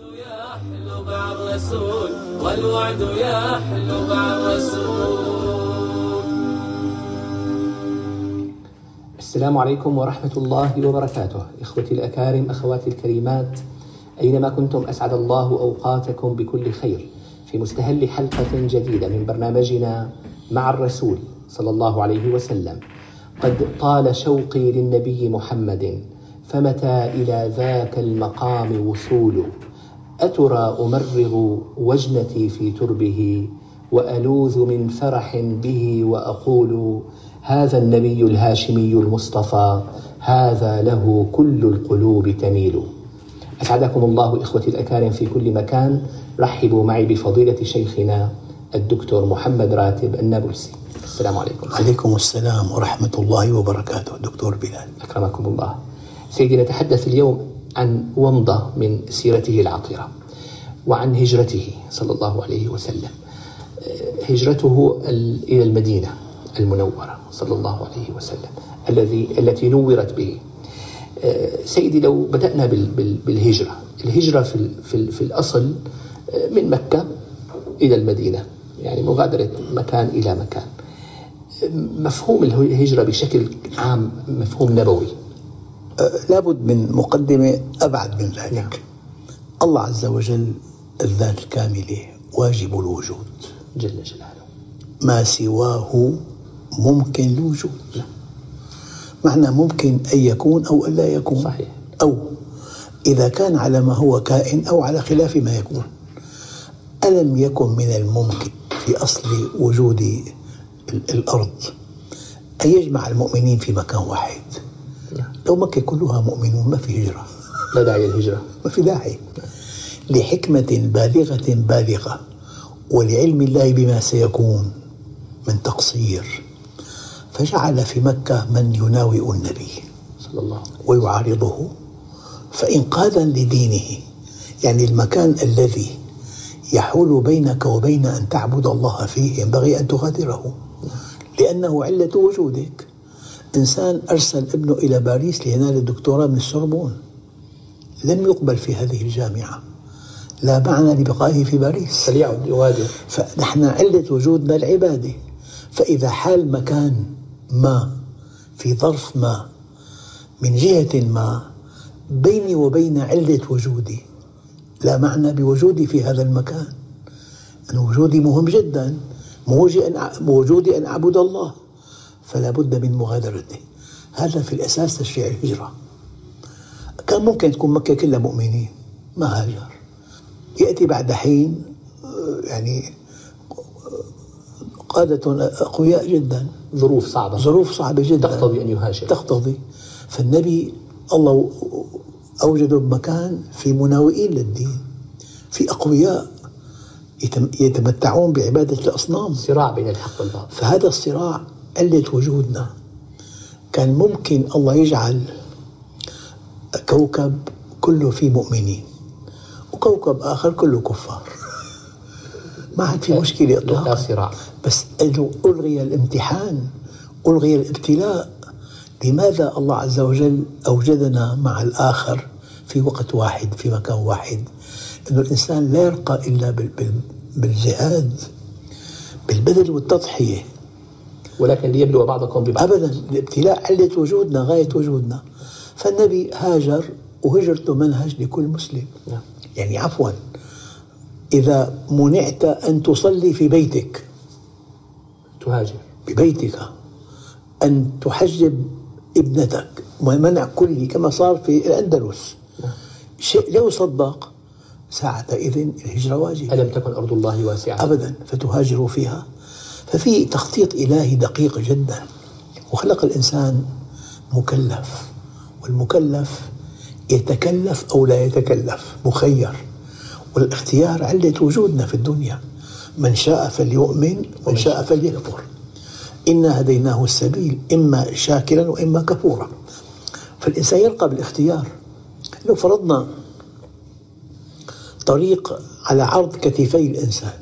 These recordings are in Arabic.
يحلو مع الرسول والوعد يحلو مع الرسول. السلام عليكم ورحمة الله وبركاته. إخوتي الأكارم أخواتي الكريمات أينما كنتم أسعد الله أوقاتكم بكل خير. في مستهل حلقة جديدة من برنامجنا مع الرسول صلى الله عليه وسلم. قد طال شوقي للنبي محمد فمتى إلى ذاك المقام وصول أترى أمرغ وجنتي في تربه وألوذ من فرح به وأقول هذا النبي الهاشمي المصطفى هذا له كل القلوب تميل. أسعدكم الله إخوتي الأكارم في كل مكان. رحبوا معي بفضيلة شيخنا الدكتور محمد راتب النابلسي. السلام عليكم. عليكم السلام ورحمة الله وبركاته. دكتور بلال. أكرمكم الله. سيدي نتحدث اليوم عن ومضة من سيرته العطرة وعن هجرته صلى الله عليه وسلم. هجرته إلى المدينة المنورة صلى الله عليه وسلم الذي التي نورت به. سيدي لو بدأنا بالهجرة الهجرة في, في, في الأصل من مكة إلى المدينة يعني مغادرة مكان إلى مكان. مفهوم الهجرة بشكل عام مفهوم نبوي. لابد من مقدمة أبعد من ذلك. نعم. الله عز وجل الذات الكاملة واجب الوجود. جل جلاله. ما سواه ممكن الوجود نعم. معنى ممكن أن يكون أو أن لا يكون. صحيح. أو إذا كان على ما هو كائن أو على خلاف ما يكون. ألم يكن من الممكن في أصل وجود الأرض أن يجمع المؤمنين في مكان واحد؟ نعم. لو مكة كلها مؤمنون ما في هجرة. لا داعي للهجرة. ما في داعي. لحكمة بالغة بالغة ولعلم الله بما سيكون من تقصير. فجعل في مكة من يناوئ النبي صلى الله عليه وسلم. ويعارضه. فإنقاذا لدينه يعني المكان الذي يحول بينك وبين أن تعبد الله فيه ينبغي أن تغادره. لأنه علة وجودك. إنسان أرسل ابنه إلى باريس لينال الدكتوراه من السوربون. لم يقبل في هذه الجامعة. لا معنى لبقائه في باريس. فليعد يغادر فنحن علة وجودنا العبادة. فإذا حال مكان ما في ظرف ما من جهة ما بيني وبين علة وجودي لا معنى بوجودي في هذا المكان. أن وجودي مهم جدا. وجودي أن أعبد الله. فلا بد من مغادرته هذا في الأساس تشريع الهجرة. كان ممكن تكون مكة كلها مؤمنين. ما هاجر يأتي بعد حين يعني قادة أقوياء جدا. ظروف صعبة. ظروف صعبة جدا. تقتضي أن يهاجر. تقتضي. فالنبي الله أوجده بمكان في مناوئين للدين. في أقوياء يتمتعون بعبادة الأصنام. صراع بين الحق والباطل. فهذا الصراع علة وجودنا. كان ممكن الله يجعل كوكب كله فيه مؤمنين وكوكب آخر كله كفار. ما عاد في مشكلة لا إطلاقا. صراع. بس إنه ألغي الامتحان ألغي الابتلاء. لماذا الله عز وجل أوجدنا مع الآخر في وقت واحد في مكان واحد؟ أنه الإنسان لا يرقى إلا بال- بال- بالجهاد بالبذل والتضحية. ولكن ليبلو بعضكم ببعض. أبدا الابتلاء علة وجودنا غاية وجودنا. فالنبي هاجر وهجرته منهج لكل مسلم. نعم. يعني عفوا إذا منعت أن تصلي في بيتك. تهاجر. ببيتك. أن تحجب ابنتك. منع كلي كما صار في الأندلس. شيء لا يصدق ساعتئذ الهجرة واجبة. ألم تكن أرض الله واسعة؟ أبدا فتهاجروا فيها. ففي تخطيط إلهي دقيق جدا. وخلق الإنسان مكلف والمكلف يتكلف أو لا يتكلف مخير. والاختيار علة وجودنا في الدنيا من شاء فليؤمن ومن شاء فليكفر. إنا هديناه السبيل إما شاكرا وإما كفورا. فالإنسان يرقى بالاختيار. لو فرضنا طريق على عرض كتفي الإنسان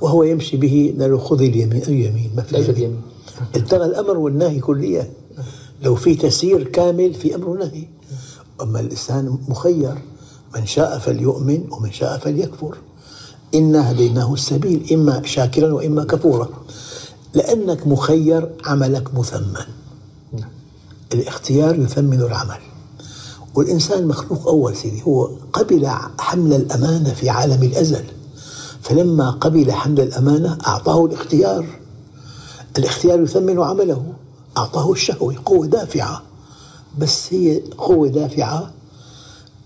وهو يمشي به قال له خذ اليمين أي يمين ما في ليست يمين. يمين التغى الأمر والنهي كليا. لو في تسيير كامل في أمر ونهي أما الإنسان مخير من شاء فليؤمن ومن شاء فليكفر. إنا هديناه السبيل إما شاكرا وإما كفورا. لأنك مخير عملك مثمن. الاختيار يثمن العمل. والإنسان مخلوق أول سيدي هو قبل حمل الأمانة في عالم الأزل. فلما قبل حمل الأمانة أعطاه الاختيار. الاختيار يثمن عمله أعطاه الشهوة قوة دافعة. بس هي قوة دافعة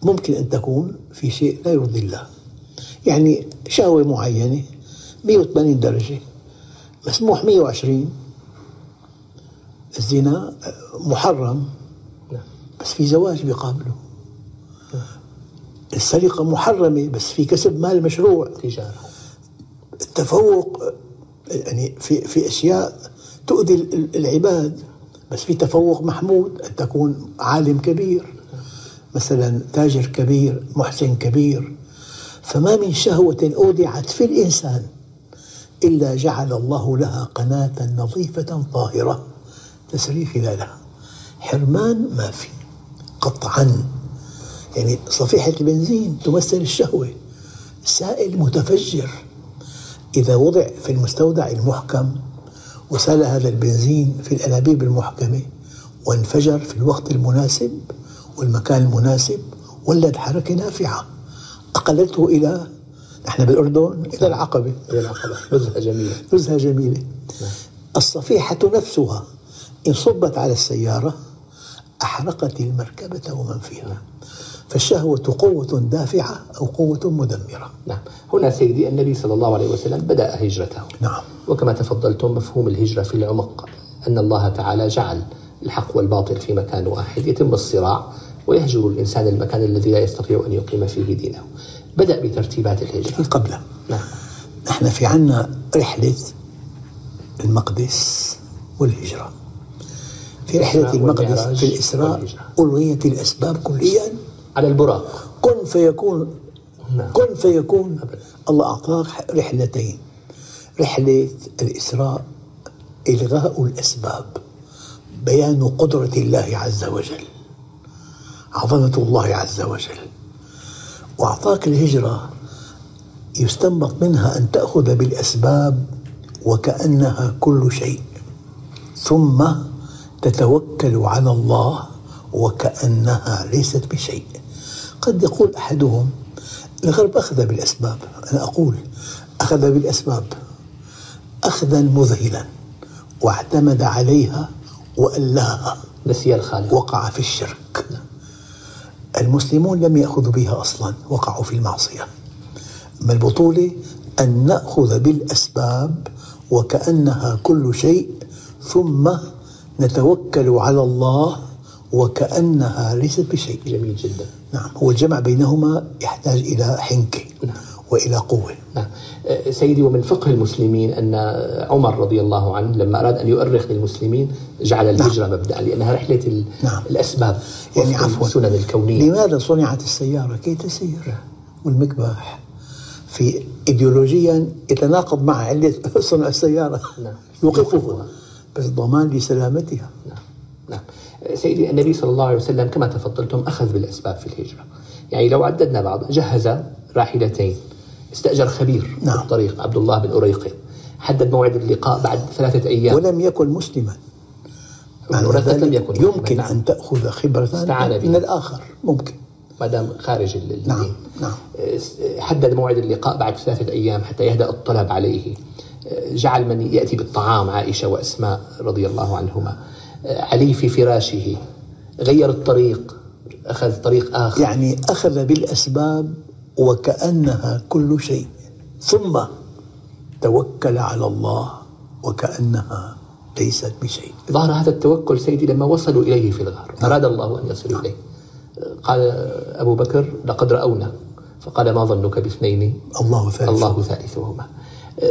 ممكن أن تكون في شيء لا يرضي الله. يعني شهوة معينة 180 درجة. مسموح 120 الزنا محرم. بس في زواج بيقابله. السرقة محرمة بس في كسب مال مشروع. تجارة. التفوق يعني في في أشياء تؤذي العباد بس في تفوق محمود أن تكون عالم كبير مثلا تاجر كبير محسن كبير. فما من شهوة أودعت في الإنسان إلا جعل الله لها قناة نظيفة طاهرة تسري خلالها. حرمان ما في قطعا. يعني صفيحة البنزين تمثل الشهوة سائل متفجر. إذا وضع في المستودع المحكم وسال هذا البنزين في الأنابيب المحكمة وانفجر في الوقت المناسب والمكان المناسب ولد حركة نافعة. أقلته إلى نحن بالأردن إلى العقبة. إلى العقبة. نزهة جميلة نزهة جميلة الصفيحة نفسها إن صبت على السيارة أحرقت المركبة ومن فيها. فالشهوة قوة دافعة أو قوة مدمرة. نعم. هنا سيدي النبي صلى الله عليه وسلم بدأ هجرته. نعم. وكما تفضلتم مفهوم الهجرة في العمق أن الله تعالى جعل الحق والباطل في مكان واحد يتم الصراع ويهجر الإنسان المكان الذي لا يستطيع أن يقيم فيه دينه. بدأ بترتيبات الهجرة. قبله. نعم. نحن في عنا رحلة المقدس والهجرة. في رحلة المقدس في الإسراء. ألغيت الأسباب كليا. على البراق. كن فيكون نعم. كن فيكون الله أعطاك رحلتين. رحلة الإسراء إلغاء الأسباب بيان قدرة الله عز وجل عظمة الله عز وجل. وأعطاك الهجرة يستنبط منها أن تأخذ بالأسباب وكأنها كل شيء. ثم تتوكل على الله وكأنها ليست بشيء. قد يقول أحدهم الغرب أخذ بالأسباب. أنا أقول أخذ بالأسباب. أخذا مذهلا واعتمد عليها وألاها. نسي الخالق. وقع في الشرك. المسلمون لم يأخذوا بها أصلا وقعوا في المعصية. أما البطولة أن نأخذ بالأسباب وكأنها كل شيء ثم نتوكل على الله وكأنها ليست بشيء. جميل جدا. نعم هو الجمع بينهما يحتاج إلى حنكة نعم. وإلى قوة. نعم. أه، سيدي ومن فقه المسلمين أن عمر رضي الله عنه لما أراد أن يؤرخ للمسلمين جعل الهجرة مبدأ لأنها رحلة ال- نعم. الأسباب يعني عفوا. السنن الكونية. لماذا صنعت السيارة كي تسير؟ والمكباح. في ايديولوجيا يتناقض مع علة صنع السيارة. نعم. يوقفها. بس ضمان لسلامتها. نعم. نعم. سيدي النبي صلى الله عليه وسلم كما تفضلتم أخذ بالأسباب في الهجرة يعني لو عددنا بعض جهز راحلتين استأجر خبير نعم. في الطريق عبد الله بن أريقط حدد موعد اللقاء بعد ثلاثة أيام ولم يكن مسلما لم يكن. يمكن نعم. أن تأخذ خبرة. من الآخر ممكن ما دام خارج ال- الدين نعم نعم حدد موعد اللقاء بعد ثلاثة أيام حتى يهدأ الطلب عليه جعل من يأتي بالطعام عائشة وأسماء رضي الله عنهما علي في فراشه غير الطريق أخذ طريق آخر. يعني أخذ بالأسباب وكأنها كل شيء. ثم توكل على الله وكأنها ليست بشيء. ظهر هذا التوكل سيدي لما وصلوا إليه في الغار. أراد الله أن يصلوا إليه. قال أبو بكر لقد رأونا. فقال ما ظنك باثنين؟ الله ثالث. الله ثالثهما.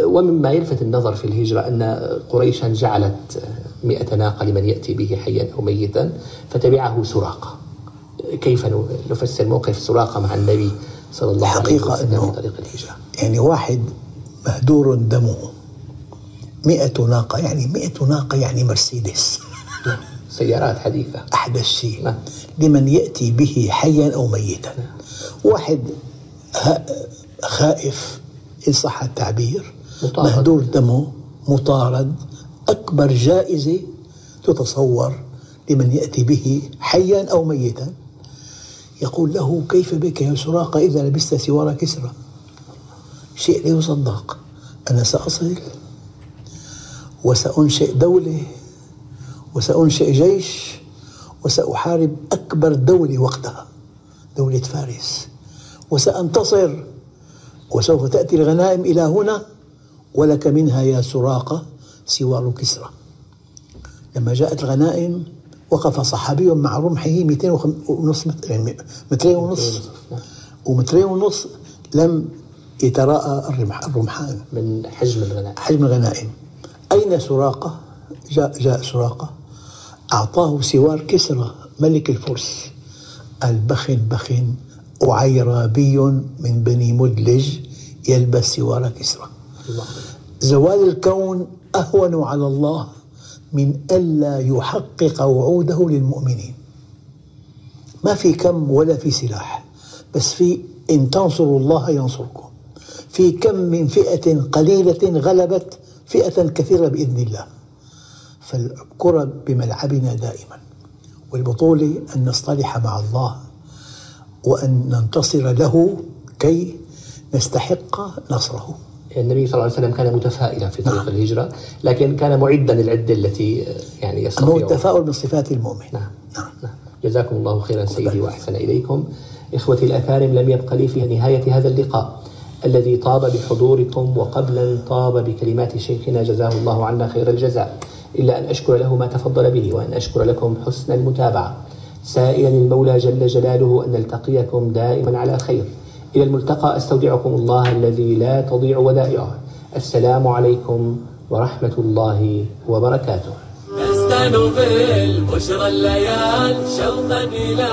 ومما يلفت النظر في الهجرة أن قريشا جعلت مئة ناقة لمن يأتي به حيا أو ميتا فتبعه سراقة. كيف نفسر موقف سراقة مع النبي صلى الله عليه وسلم أنه- في طريق الهجرة يعني واحد مهدور دمه. مئة ناقة يعني مئة ناقة يعني مرسيدس. سيارات حديثة. أحدث شيء نعم. لمن يأتي به حيا أو ميتا. واحد ه- خائف إن صح التعبير. مطارد. مهدور دمه مطارد. أكبر جائزة تتصور لمن يأتي به حيا أو ميتا. يقول له كيف بك يا سراقة؟ إذا لبست سوار كسرى. شيء لا يصدق أنا سأصل وسأنشئ دولة وسأنشئ جيش وسأحارب أكبر دولة وقتها دولة فارس وسأنتصر وسوف تأتي الغنائم إلى هنا ولك منها يا سراقة. سوار كسرى لما جاءت الغنائم وقف صحابي مع رمحه 200 ونص متر يعني مترين ونص. ومترين ونص لم يتراءى الرمح الرمحان من حجم الغناء حجم الغنائم. أين سراقة؟ جاء, جاء سراقة. أعطاه سوار كسرى ملك الفرس. البخن بخن أعيرابي من بني مدلج يلبس سوار كسرى. زوال الكون أهون على الله من ألا يحقق وعوده للمؤمنين. ما في كم ولا في سلاح بس في إن تنصروا الله ينصركم. في كم من فئة قليلة غلبت فئة كثيرة بإذن الله. فالكرة بملعبنا دائما والبطولة أن نصطلح مع الله وأن ننتصر له كي نستحق نصره. النبي صلى الله عليه وسلم كان متفائلا في طريق نعم. الهجرة لكن كان معدا العدة التي آه، يعني يستطيع التفاؤل من صفات المؤمن. نعم. نعم. نعم. جزاكم الله خيرا سيدي وأحسن إليكم. إخوتي الأكارم لم يبق لي في نهاية هذا اللقاء الذي طاب بحضوركم وقبلا طاب بكلمات شيخنا جزاه الله عنا خير الجزاء إلا أن أشكر له ما تفضل به وأن أشكر لكم حسن المتابعة. سائلا المولى جل جلاله أن نلتقيكم دائما على خير. إلى الملتقى. أستودعكم الله الذي لا تضيع ودائعه. السلام عليكم ورحمة الله وبركاته. نستن بالبشرى الليال شوقا إلى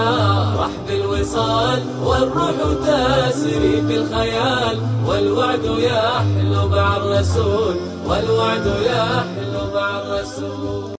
رحب الوصال والروح تسري في الخيال. والوعد يحلو مع الرسول والوعد يحلو مع الرسول.